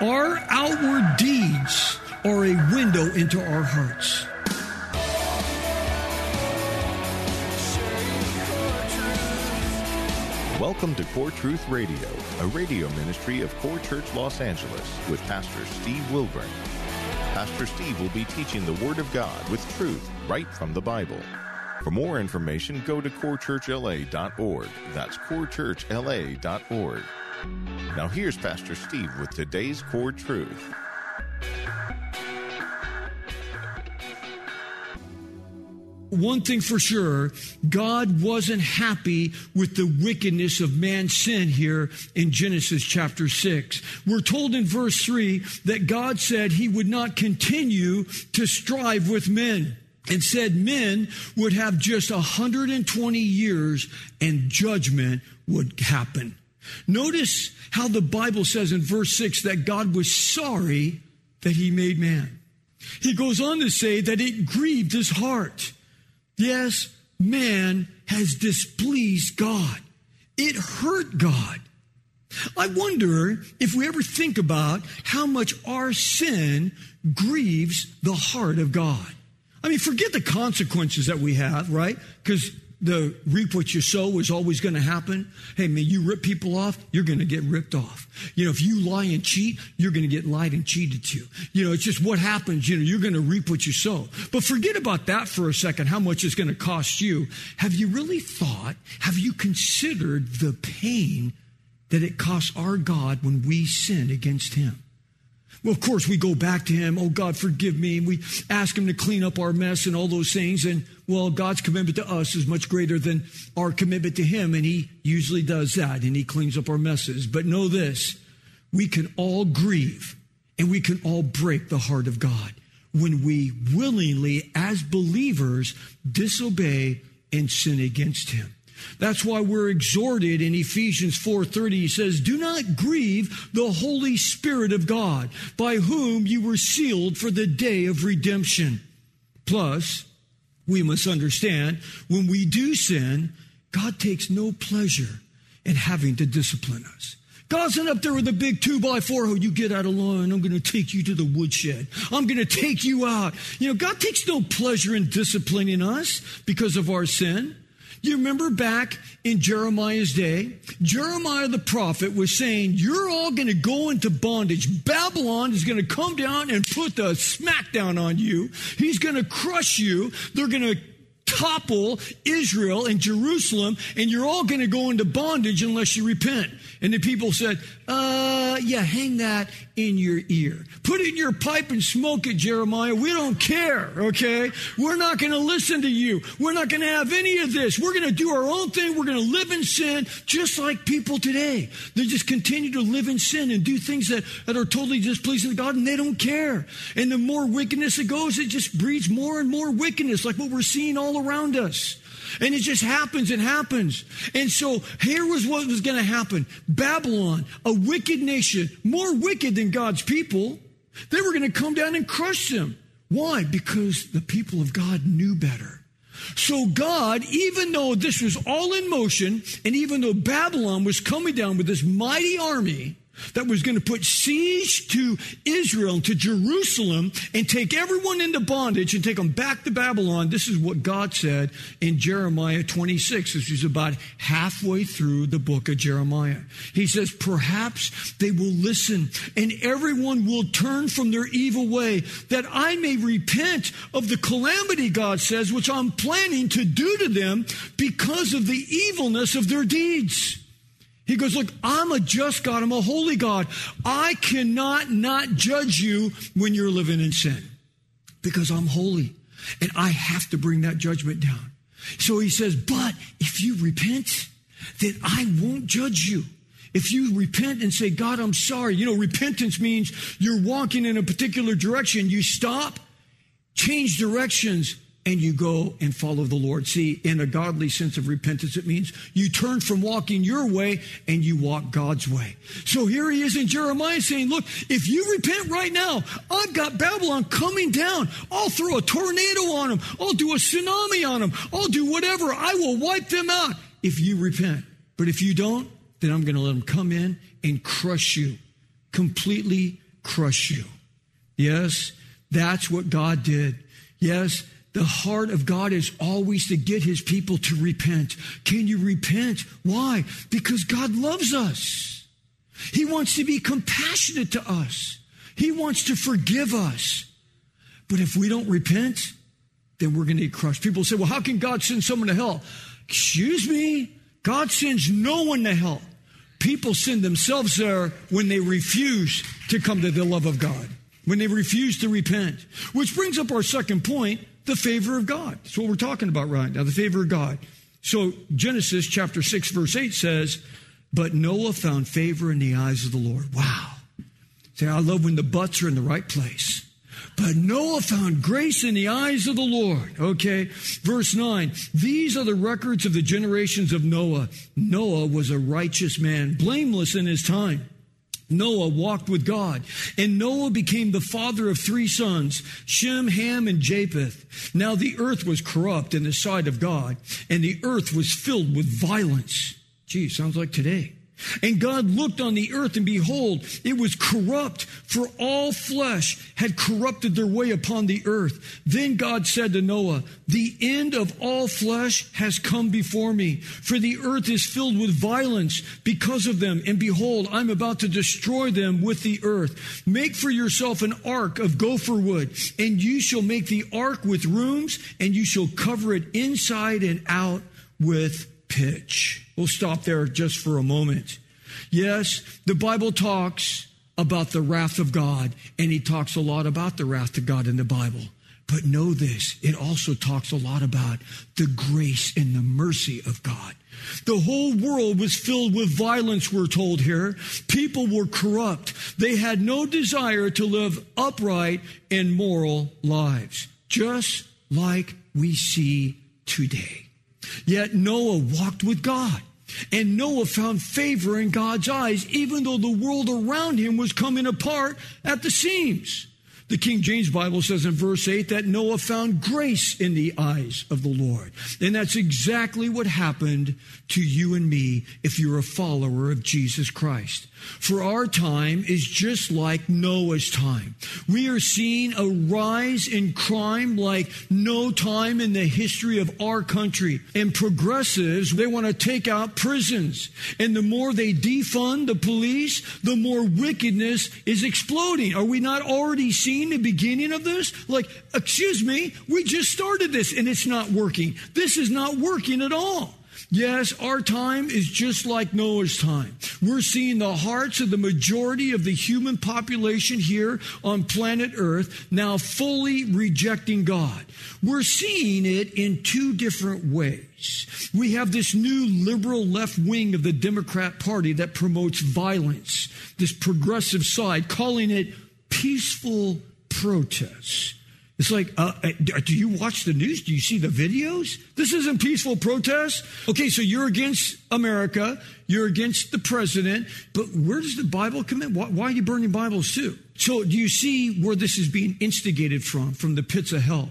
our outward deeds are a window into our hearts. Welcome to Core Truth Radio, a radio ministry of Core Church Los Angeles with Pastor Steve Wilburn. Pastor Steve will be teaching the Word of God with truth right from the Bible. For more information, go to corechurchla.org. That's corechurchla.org. Now, here's Pastor Steve with today's core truth. One thing for sure, God wasn't happy with the wickedness of man's sin here in Genesis chapter 6. We're told in verse 3 that God said he would not continue to strive with men and said men would have just 120 years and judgment would happen. Notice how the Bible says in verse 6 that God was sorry that he made man. He goes on to say that it grieved his heart. Yes, man has displeased God. It hurt God. I wonder if we ever think about how much our sin grieves the heart of God. I mean, forget the consequences that we have, right? Because the reap what you sow is always going to happen. Hey, man, you rip people off, you're going to get ripped off. You know, if you lie and cheat, you're going to get lied and cheated to. You know, it's just what happens. You know, you're going to reap what you sow. But forget about that for a second, how much it's going to cost you. Have you really thought, have you considered the pain that it costs our God when we sin against Him? Well, of course, we go back to him. Oh, God, forgive me. And we ask him to clean up our mess and all those things. And, well, God's commitment to us is much greater than our commitment to him. And he usually does that and he cleans up our messes. But know this we can all grieve and we can all break the heart of God when we willingly, as believers, disobey and sin against him. That's why we're exhorted in Ephesians 4:30 he says, "Do not grieve the Holy Spirit of God, by whom you were sealed for the day of redemption." Plus, we must understand when we do sin, God takes no pleasure in having to discipline us. God's not up there with a big two by four. Oh, you get out of line. I'm going to take you to the woodshed. I'm going to take you out. You know, God takes no pleasure in disciplining us because of our sin. You remember back in Jeremiah's day? Jeremiah the prophet was saying, You're all going to go into bondage. Babylon is going to come down and put the smackdown on you. He's going to crush you. They're going to topple Israel and Jerusalem, and you're all going to go into bondage unless you repent. And the people said, uh, yeah, hang that in your ear. Put it in your pipe and smoke it, Jeremiah. We don't care, okay? We're not going to listen to you. We're not going to have any of this. We're going to do our own thing. We're going to live in sin just like people today. They just continue to live in sin and do things that, that are totally displeasing to God and they don't care. And the more wickedness it goes, it just breeds more and more wickedness like what we're seeing all around us. And it just happens and happens. And so here was what was going to happen Babylon, a wicked nation, more wicked than God's people, they were going to come down and crush them. Why? Because the people of God knew better. So God, even though this was all in motion, and even though Babylon was coming down with this mighty army, that was going to put siege to Israel, to Jerusalem, and take everyone into bondage and take them back to Babylon. This is what God said in Jeremiah 26. This is about halfway through the book of Jeremiah. He says, Perhaps they will listen and everyone will turn from their evil way, that I may repent of the calamity, God says, which I'm planning to do to them because of the evilness of their deeds. He goes, Look, I'm a just God. I'm a holy God. I cannot not judge you when you're living in sin because I'm holy and I have to bring that judgment down. So he says, But if you repent, then I won't judge you. If you repent and say, God, I'm sorry, you know, repentance means you're walking in a particular direction. You stop, change directions, and you go and follow the Lord. See, in a godly sense of repentance, it means you turn from walking your way and you walk God's way. So here he is in Jeremiah saying, Look, if you repent right now, I've got Babylon coming down. I'll throw a tornado on them. I'll do a tsunami on them. I'll do whatever. I will wipe them out if you repent. But if you don't, then I'm going to let them come in and crush you, completely crush you. Yes, that's what God did. Yes, the heart of God is always to get his people to repent. Can you repent? Why? Because God loves us. He wants to be compassionate to us. He wants to forgive us. But if we don't repent, then we're going to get crushed. People say, well, how can God send someone to hell? Excuse me. God sends no one to hell. People send themselves there when they refuse to come to the love of God, when they refuse to repent. Which brings up our second point the favor of God. That's what we're talking about right now, the favor of God. So Genesis chapter 6, verse 8 says, But Noah found favor in the eyes of the Lord. Wow. Say, I love when the butts are in the right place. But Noah found grace in the eyes of the Lord. Okay. Verse 9. These are the records of the generations of Noah. Noah was a righteous man, blameless in his time. Noah walked with God, and Noah became the father of three sons, Shem, Ham, and Japheth. Now the earth was corrupt in the sight of God, and the earth was filled with violence. Gee, sounds like today. And God looked on the earth, and behold, it was corrupt, for all flesh had corrupted their way upon the earth. Then God said to Noah, The end of all flesh has come before me, for the earth is filled with violence because of them. And behold, I'm about to destroy them with the earth. Make for yourself an ark of gopher wood, and you shall make the ark with rooms, and you shall cover it inside and out with pitch. We'll stop there just for a moment. Yes, the Bible talks about the wrath of God, and he talks a lot about the wrath of God in the Bible. But know this, it also talks a lot about the grace and the mercy of God. The whole world was filled with violence, we're told here. People were corrupt. They had no desire to live upright and moral lives, just like we see today. Yet Noah walked with God. And Noah found favor in God's eyes, even though the world around him was coming apart at the seams. The King James Bible says in verse 8 that Noah found grace in the eyes of the Lord. And that's exactly what happened to you and me if you're a follower of Jesus Christ. For our time is just like Noah's time. We are seeing a rise in crime like no time in the history of our country. And progressives, they want to take out prisons. And the more they defund the police, the more wickedness is exploding. Are we not already seeing the beginning of this? Like, excuse me, we just started this and it's not working. This is not working at all. Yes, our time is just like Noah's time. We're seeing the hearts of the majority of the human population here on planet Earth now fully rejecting God. We're seeing it in two different ways. We have this new liberal left wing of the Democrat Party that promotes violence, this progressive side, calling it peaceful protests. It's like, uh, uh, do you watch the news? Do you see the videos? This isn't peaceful protest. Okay, so you're against America, you're against the president, but where does the Bible come in? Why, why are you burning Bibles too? So, do you see where this is being instigated from? From the pits of hell.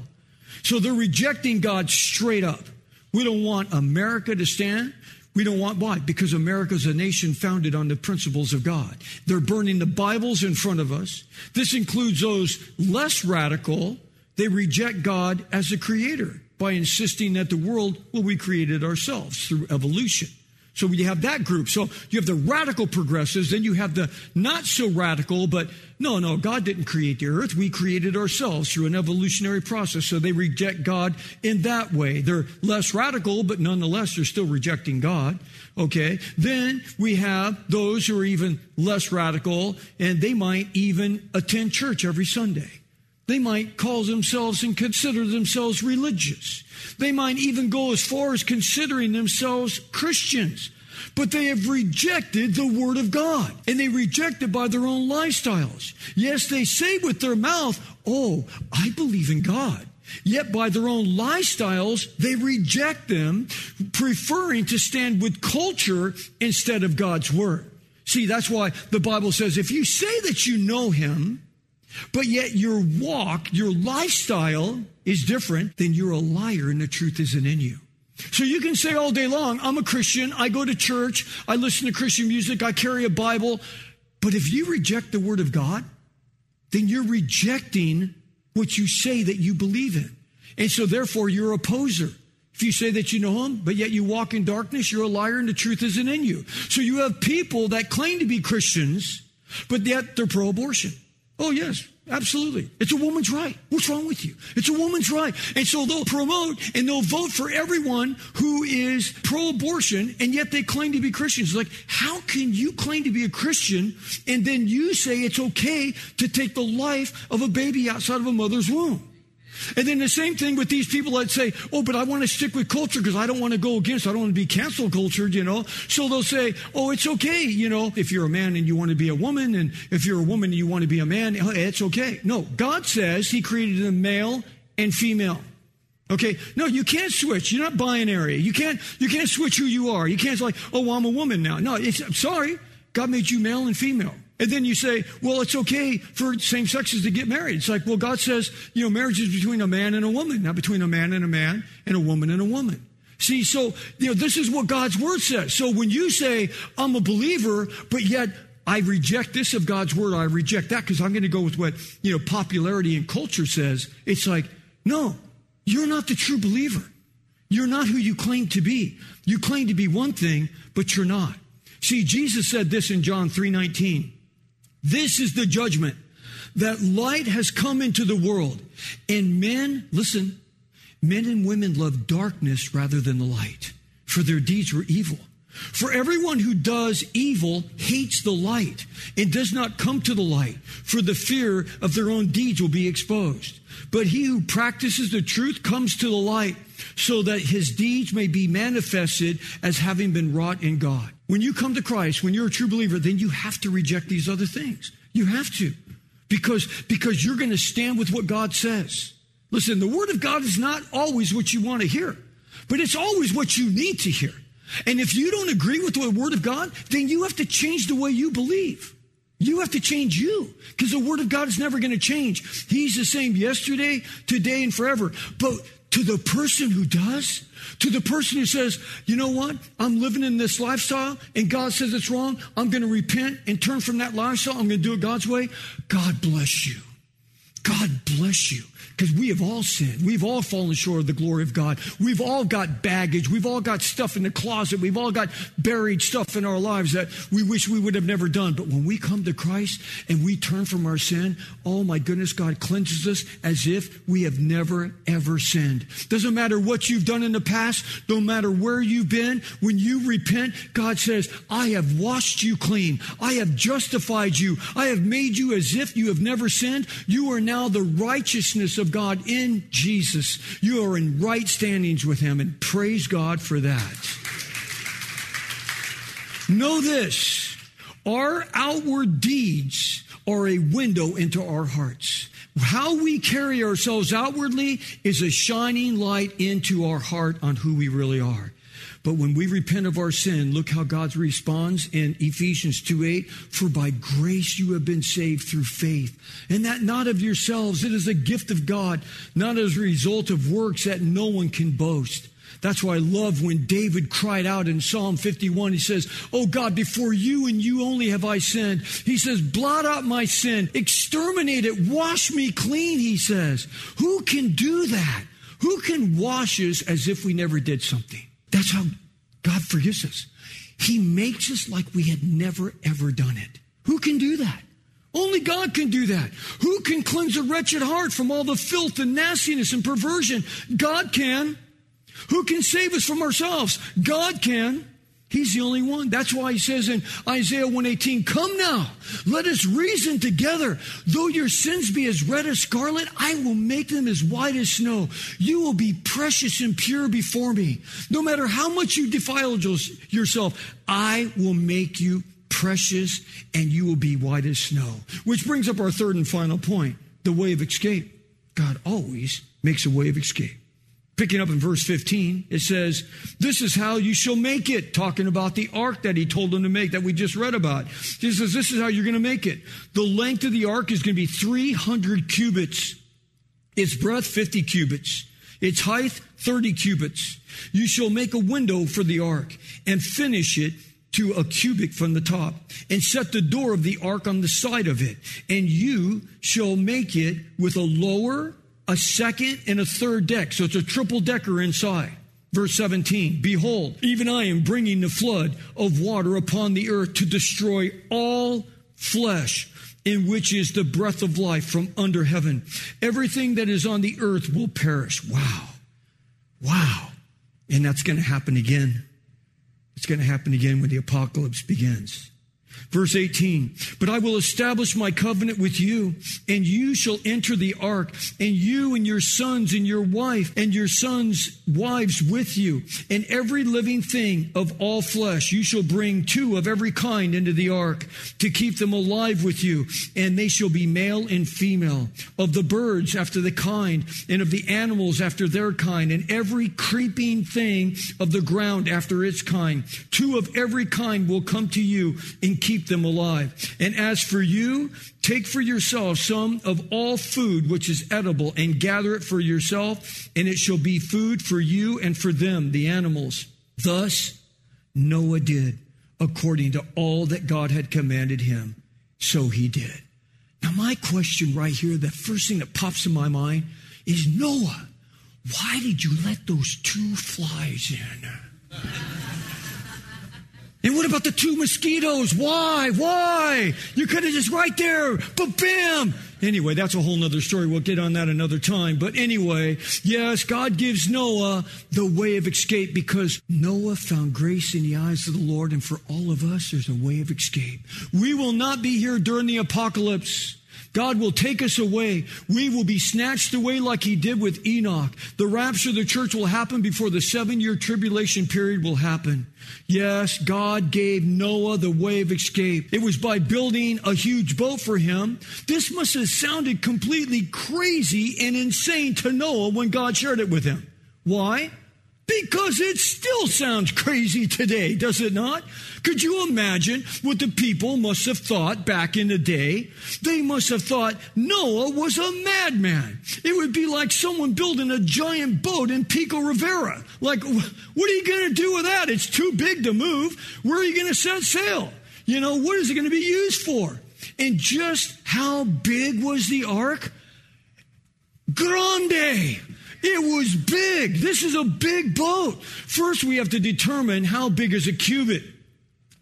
So, they're rejecting God straight up. We don't want America to stand. We don't want why? Because America is a nation founded on the principles of God. They're burning the Bibles in front of us. This includes those less radical they reject God as a creator by insisting that the world, well, we created ourselves through evolution. So you have that group. So you have the radical progressives, then you have the not so radical, but no, no, God didn't create the earth. We created ourselves through an evolutionary process. So they reject God in that way. They're less radical, but nonetheless, they're still rejecting God. Okay. Then we have those who are even less radical, and they might even attend church every Sunday. They might call themselves and consider themselves religious. They might even go as far as considering themselves Christians. but they have rejected the Word of God and they reject it by their own lifestyles. Yes, they say with their mouth, Oh, I believe in God. Yet by their own lifestyles, they reject them, preferring to stand with culture instead of God's Word. See, that's why the Bible says if you say that you know Him, but yet your walk, your lifestyle is different, then you're a liar and the truth isn't in you. So you can say all day long, I'm a Christian, I go to church, I listen to Christian music, I carry a Bible. But if you reject the Word of God, then you're rejecting what you say that you believe in. And so therefore you're a poser. If you say that you know him, but yet you walk in darkness, you're a liar and the truth isn't in you. So you have people that claim to be Christians, but yet they're pro abortion. Oh, yes, absolutely. It's a woman's right. What's wrong with you? It's a woman's right. And so they'll promote and they'll vote for everyone who is pro abortion, and yet they claim to be Christians. Like, how can you claim to be a Christian and then you say it's okay to take the life of a baby outside of a mother's womb? And then the same thing with these people that say, oh, but I want to stick with culture because I don't want to go against, I don't want to be cancel cultured, you know. So they'll say, oh, it's okay, you know, if you're a man and you want to be a woman, and if you're a woman and you want to be a man, eh, it's okay. No, God says He created a male and female. Okay, no, you can't switch. You're not binary. You can't. You can't switch who you are. You can't say, like, oh, I'm a woman now. No, it's, I'm sorry. God made you male and female. And then you say, well, it's okay for same sexes to get married. It's like, well, God says, you know, marriage is between a man and a woman, not between a man and a man and a woman and a woman. See, so, you know, this is what God's word says. So when you say, I'm a believer, but yet I reject this of God's word, I reject that because I'm going to go with what, you know, popularity and culture says, it's like, no, you're not the true believer. You're not who you claim to be. You claim to be one thing, but you're not. See, Jesus said this in John 3:19. This is the judgment that light has come into the world, and men, listen, men and women love darkness rather than the light, for their deeds were evil. For everyone who does evil hates the light and does not come to the light, for the fear of their own deeds will be exposed. But he who practices the truth comes to the light, so that his deeds may be manifested as having been wrought in God. When you come to Christ, when you're a true believer, then you have to reject these other things. You have to. Because, because you're going to stand with what God says. Listen, the Word of God is not always what you want to hear, but it's always what you need to hear. And if you don't agree with the Word of God, then you have to change the way you believe. You have to change you because the Word of God is never going to change. He's the same yesterday, today, and forever. But to the person who does, to the person who says, you know what? I'm living in this lifestyle and God says it's wrong. I'm going to repent and turn from that lifestyle. I'm going to do it God's way. God bless you. God bless you because we have all sinned. We've all fallen short of the glory of God. We've all got baggage. We've all got stuff in the closet. We've all got buried stuff in our lives that we wish we would have never done. But when we come to Christ and we turn from our sin, oh my goodness, God cleanses us as if we have never, ever sinned. Doesn't matter what you've done in the past, no matter where you've been, when you repent, God says, I have washed you clean. I have justified you. I have made you as if you have never sinned. You are now the righteousness of God in Jesus. You are in right standings with Him, and praise God for that. Know this our outward deeds are a window into our hearts. How we carry ourselves outwardly is a shining light into our heart on who we really are. But when we repent of our sin, look how God responds in Ephesians 2 8. For by grace you have been saved through faith. And that not of yourselves, it is a gift of God, not as a result of works that no one can boast. That's why I love when David cried out in Psalm 51. He says, Oh God, before you and you only have I sinned. He says, Blot out my sin, exterminate it, wash me clean, he says. Who can do that? Who can wash us as if we never did something? That's how God forgives us. He makes us like we had never, ever done it. Who can do that? Only God can do that. Who can cleanse a wretched heart from all the filth and nastiness and perversion? God can. Who can save us from ourselves? God can. He's the only one. That's why he says in Isaiah 118, Come now, let us reason together. Though your sins be as red as scarlet, I will make them as white as snow. You will be precious and pure before me. No matter how much you defile yourself, I will make you precious and you will be white as snow. Which brings up our third and final point the way of escape. God always makes a way of escape. Picking up in verse 15, it says, This is how you shall make it. Talking about the ark that he told them to make that we just read about. He says, This is how you're going to make it. The length of the ark is going to be 300 cubits, its breadth 50 cubits, its height 30 cubits. You shall make a window for the ark and finish it to a cubit from the top and set the door of the ark on the side of it. And you shall make it with a lower a second and a third deck. So it's a triple decker inside. Verse 17, behold, even I am bringing the flood of water upon the earth to destroy all flesh in which is the breath of life from under heaven. Everything that is on the earth will perish. Wow. Wow. And that's going to happen again. It's going to happen again when the apocalypse begins. Verse 18, but I will establish my covenant with you, and you shall enter the ark, and you and your sons and your wife and your sons' wives with you, and every living thing of all flesh. You shall bring two of every kind into the ark to keep them alive with you, and they shall be male and female, of the birds after the kind, and of the animals after their kind, and every creeping thing of the ground after its kind. Two of every kind will come to you and keep them alive. And as for you, take for yourself some of all food which is edible and gather it for yourself, and it shall be food for you and for them, the animals. Thus Noah did according to all that God had commanded him. So he did. Now, my question right here, the first thing that pops in my mind is Noah, why did you let those two flies in? And what about the two mosquitoes? Why? Why? You could have just right there, but bam! Anyway, that's a whole nother story. We'll get on that another time. But anyway, yes, God gives Noah the way of escape because Noah found grace in the eyes of the Lord. And for all of us, there's a way of escape. We will not be here during the apocalypse. God will take us away. We will be snatched away like he did with Enoch. The rapture of the church will happen before the seven year tribulation period will happen. Yes, God gave Noah the way of escape. It was by building a huge boat for him. This must have sounded completely crazy and insane to Noah when God shared it with him. Why? Because it still sounds crazy today, does it not? Could you imagine what the people must have thought back in the day? They must have thought Noah was a madman. It would be like someone building a giant boat in Pico Rivera. Like, what are you going to do with that? It's too big to move. Where are you going to set sail? You know, what is it going to be used for? And just how big was the ark? Grande. It was big. This is a big boat. First, we have to determine how big is a cubit.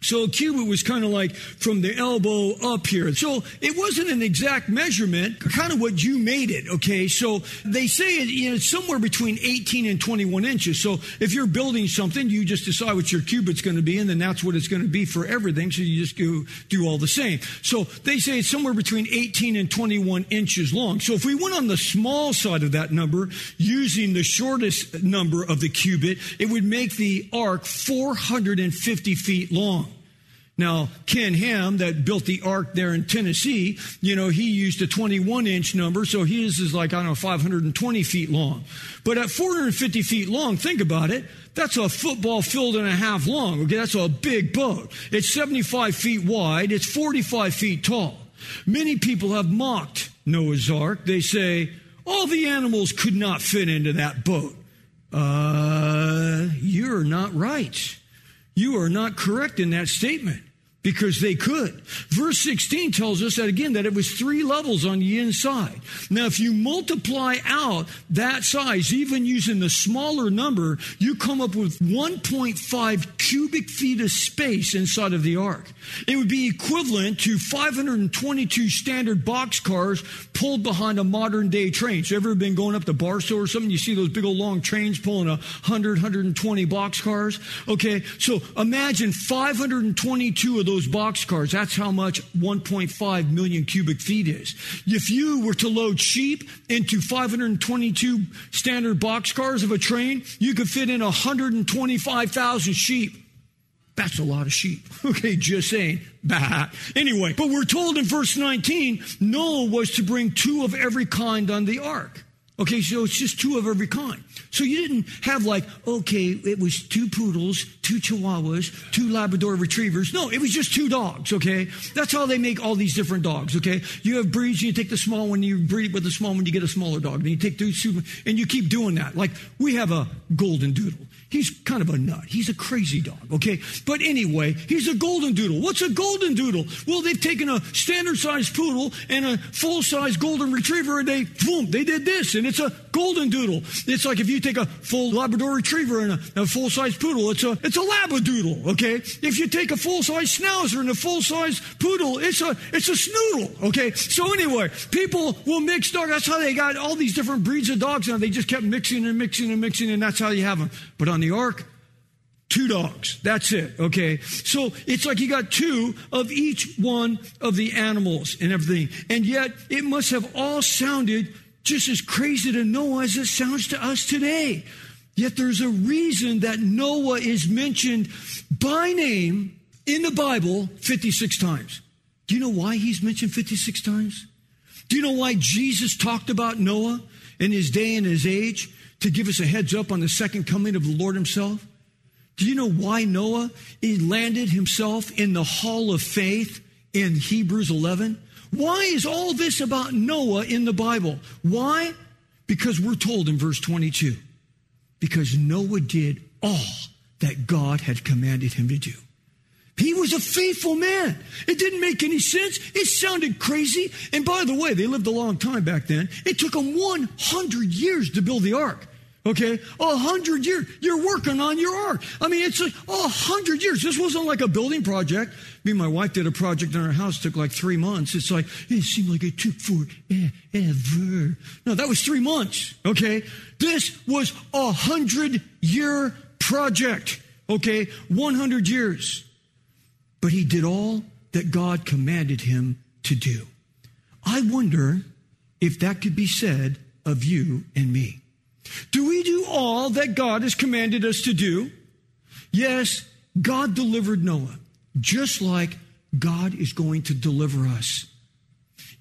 So a cubit was kind of like from the elbow up here. So it wasn't an exact measurement, kind of what you made it, okay? So they say it, you know, it's somewhere between 18 and 21 inches. So if you're building something, you just decide what your cubit's going to be, and then that's what it's going to be for everything. So you just go do all the same. So they say it's somewhere between 18 and 21 inches long. So if we went on the small side of that number, using the shortest number of the cubit, it would make the ark 450 feet long. Now, Ken Ham, that built the ark there in Tennessee, you know, he used a 21 inch number, so his is like, I don't know, 520 feet long. But at 450 feet long, think about it, that's a football field and a half long. Okay, that's a big boat. It's 75 feet wide, it's 45 feet tall. Many people have mocked Noah's ark. They say, all the animals could not fit into that boat. Uh, you're not right. You are not correct in that statement. Because they could. Verse 16 tells us that again, that it was three levels on the inside. Now, if you multiply out that size, even using the smaller number, you come up with 1.5 cubic feet of space inside of the ark. It would be equivalent to 522 standard box cars pulled behind a modern day train. So, ever been going up to Barstow or something? You see those big old long trains pulling a 100, 120 box cars? Okay, so imagine 522 of those box cars. That's how much 1.5 million cubic feet is. If you were to load sheep into 522 standard box cars of a train, you could fit in 125,000 sheep. That's a lot of sheep. Okay, just saying. Bah. Anyway, but we're told in verse 19, Noah was to bring two of every kind on the ark. Okay, so it's just two of every kind. So you didn't have like, okay, it was two poodles, two chihuahuas, two Labrador retrievers. No, it was just two dogs, okay? That's how they make all these different dogs, okay? You have breeds, you take the small one, you breed it with the small one, you get a smaller dog. Then you take two, and you keep doing that. Like, we have a golden doodle. He's kind of a nut. He's a crazy dog, okay? But anyway, he's a golden doodle. What's a golden doodle? Well, they've taken a standard sized poodle and a full size golden retriever and they, boom, they did this and it's a golden doodle. It's like if you take a full Labrador retriever and a, a full size poodle, it's a, it's a labradoodle, okay? If you take a full size schnauzer and a full size poodle, it's a, it's a snoodle, okay? So anyway, people will mix dogs. That's how they got all these different breeds of dogs now. They just kept mixing and mixing and mixing and that's how you have them. But on the ark? Two dogs. That's it. Okay. So it's like you got two of each one of the animals and everything. And yet it must have all sounded just as crazy to Noah as it sounds to us today. Yet there's a reason that Noah is mentioned by name in the Bible 56 times. Do you know why he's mentioned 56 times? Do you know why Jesus talked about Noah in his day and his age? to give us a heads up on the second coming of the Lord himself? Do you know why Noah he landed himself in the hall of faith in Hebrews 11? Why is all this about Noah in the Bible? Why? Because we're told in verse 22 because Noah did all that God had commanded him to do. He was a faithful man. It didn't make any sense. It sounded crazy. And by the way, they lived a long time back then. It took them 100 years to build the ark. Okay, a hundred years. You're working on your ark. I mean, it's a hundred years. This wasn't like a building project. Me and my wife did a project in our house. Took like three months. It's like it seemed like it took forever. No, that was three months. Okay, this was a hundred year project. Okay, 100 years. But he did all that God commanded him to do. I wonder if that could be said of you and me. Do we do all that God has commanded us to do? Yes, God delivered Noah, just like God is going to deliver us.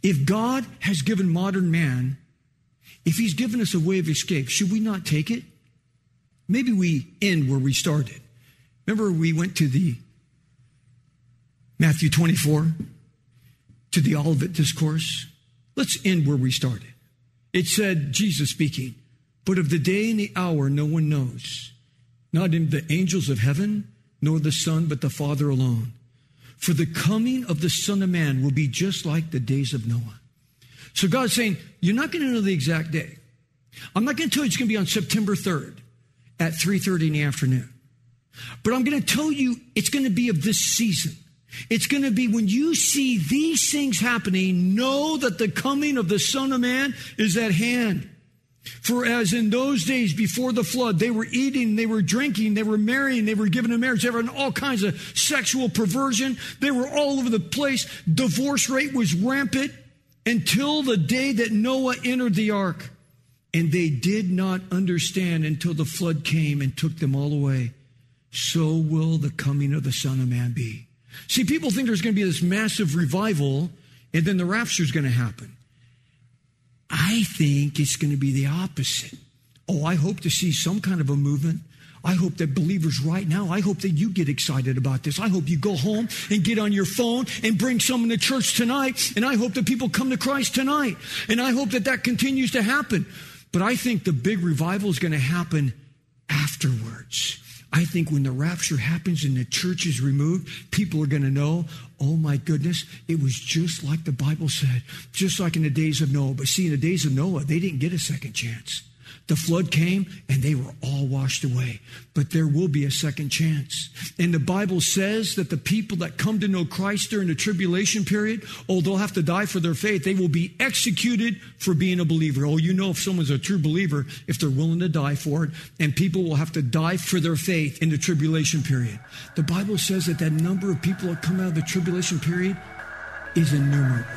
If God has given modern man, if he's given us a way of escape, should we not take it? Maybe we end where we started. Remember, we went to the Matthew 24, to the Olivet Discourse. Let's end where we started. It said, Jesus speaking, but of the day and the hour no one knows, not in the angels of heaven, nor the Son, but the Father alone. For the coming of the Son of Man will be just like the days of Noah. So God's saying, You're not going to know the exact day. I'm not going to tell you it's going to be on September 3rd at 3:30 in the afternoon. But I'm going to tell you it's going to be of this season. It's going to be when you see these things happening, know that the coming of the Son of Man is at hand. For as in those days before the flood, they were eating, they were drinking, they were marrying, they were given in marriage, they were in all kinds of sexual perversion. They were all over the place. Divorce rate was rampant until the day that Noah entered the ark. And they did not understand until the flood came and took them all away. So will the coming of the Son of Man be. See, people think there's going to be this massive revival and then the rapture is going to happen. I think it's going to be the opposite. Oh, I hope to see some kind of a movement. I hope that believers right now, I hope that you get excited about this. I hope you go home and get on your phone and bring someone to church tonight. And I hope that people come to Christ tonight. And I hope that that continues to happen. But I think the big revival is going to happen afterwards. I think when the rapture happens and the church is removed, people are going to know, oh my goodness, it was just like the Bible said, just like in the days of Noah. But see, in the days of Noah, they didn't get a second chance. The flood came and they were all washed away. But there will be a second chance. And the Bible says that the people that come to know Christ during the tribulation period, oh, they'll have to die for their faith. They will be executed for being a believer. Oh, you know if someone's a true believer if they're willing to die for it. And people will have to die for their faith in the tribulation period. The Bible says that that number of people that come out of the tribulation period is innumerable.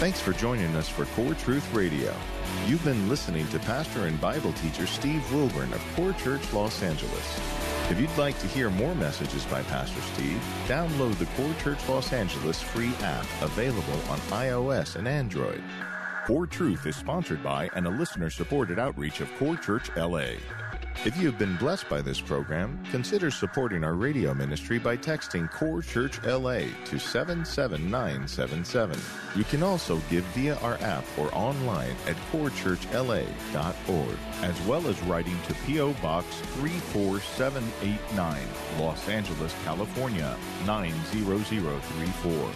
Thanks for joining us for Core Truth Radio. You've been listening to pastor and Bible teacher Steve Wilburn of Core Church Los Angeles. If you'd like to hear more messages by Pastor Steve, download the Core Church Los Angeles free app available on iOS and Android. Core Truth is sponsored by and a listener supported outreach of Core Church LA. If you have been blessed by this program, consider supporting our radio ministry by texting Core Church LA to 77977. You can also give via our app or online at corechurchla.org, as well as writing to P.O. Box 34789, Los Angeles, California 90034.